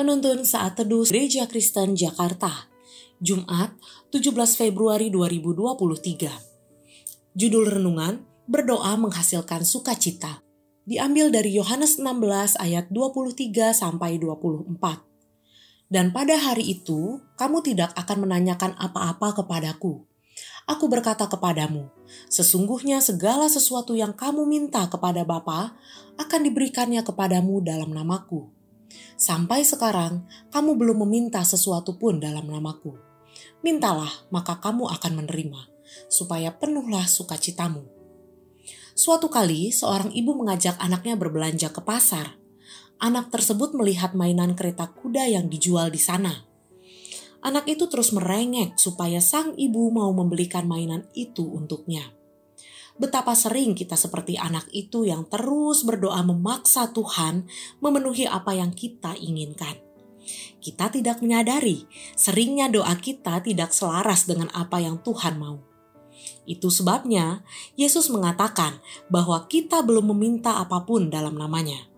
Penuntun Saat Teduh Gereja Kristen Jakarta, Jumat 17 Februari 2023. Judul Renungan, Berdoa Menghasilkan Sukacita. Diambil dari Yohanes 16 ayat 23 sampai 24. Dan pada hari itu, kamu tidak akan menanyakan apa-apa kepadaku. Aku berkata kepadamu, sesungguhnya segala sesuatu yang kamu minta kepada Bapa akan diberikannya kepadamu dalam namaku. Sampai sekarang, kamu belum meminta sesuatu pun dalam namaku. Mintalah, maka kamu akan menerima, supaya penuhlah sukacitamu. Suatu kali, seorang ibu mengajak anaknya berbelanja ke pasar. Anak tersebut melihat mainan kereta kuda yang dijual di sana anak itu terus merengek supaya sang ibu mau membelikan mainan itu untuknya. Betapa sering kita seperti anak itu yang terus berdoa memaksa Tuhan memenuhi apa yang kita inginkan. Kita tidak menyadari seringnya doa kita tidak selaras dengan apa yang Tuhan mau. Itu sebabnya Yesus mengatakan bahwa kita belum meminta apa pun dalam namanya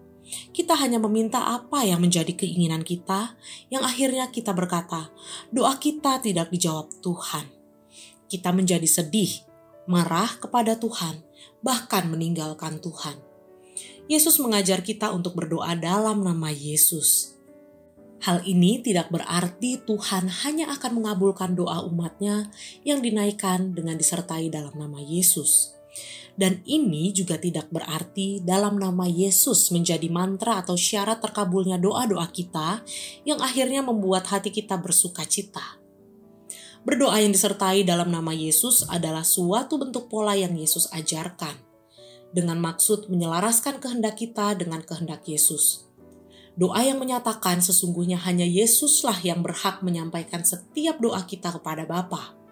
kita hanya meminta apa yang menjadi keinginan kita, yang akhirnya kita berkata, doa kita tidak dijawab Tuhan. Kita menjadi sedih, marah kepada Tuhan, bahkan meninggalkan Tuhan. Yesus mengajar kita untuk berdoa dalam nama Yesus. Hal ini tidak berarti Tuhan hanya akan mengabulkan doa umatnya yang dinaikkan dengan disertai dalam nama Yesus. Dan ini juga tidak berarti dalam nama Yesus menjadi mantra atau syarat terkabulnya doa-doa kita yang akhirnya membuat hati kita bersuka cita. Berdoa yang disertai dalam nama Yesus adalah suatu bentuk pola yang Yesus ajarkan, dengan maksud menyelaraskan kehendak kita dengan kehendak Yesus. Doa yang menyatakan sesungguhnya hanya Yesuslah yang berhak menyampaikan setiap doa kita kepada Bapa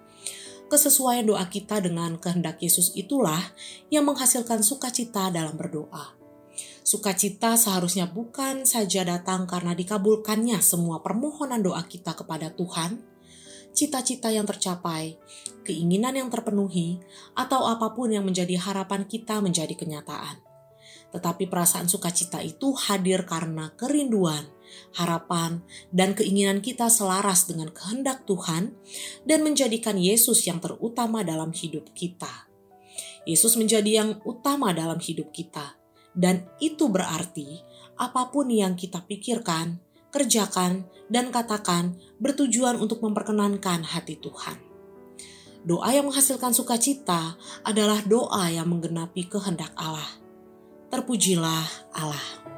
kesesuaian doa kita dengan kehendak Yesus itulah yang menghasilkan sukacita dalam berdoa. Sukacita seharusnya bukan saja datang karena dikabulkannya semua permohonan doa kita kepada Tuhan, cita-cita yang tercapai, keinginan yang terpenuhi, atau apa pun yang menjadi harapan kita menjadi kenyataan. Tetapi perasaan sukacita itu hadir karena kerinduan, harapan, dan keinginan kita selaras dengan kehendak Tuhan dan menjadikan Yesus yang terutama dalam hidup kita. Yesus menjadi yang utama dalam hidup kita, dan itu berarti apa pun yang kita pikirkan, kerjakan, dan katakan bertujuan untuk memperkenankan hati Tuhan. Doa yang menghasilkan sukacita adalah doa yang menggenapi kehendak Allah. Terpujilah Allah.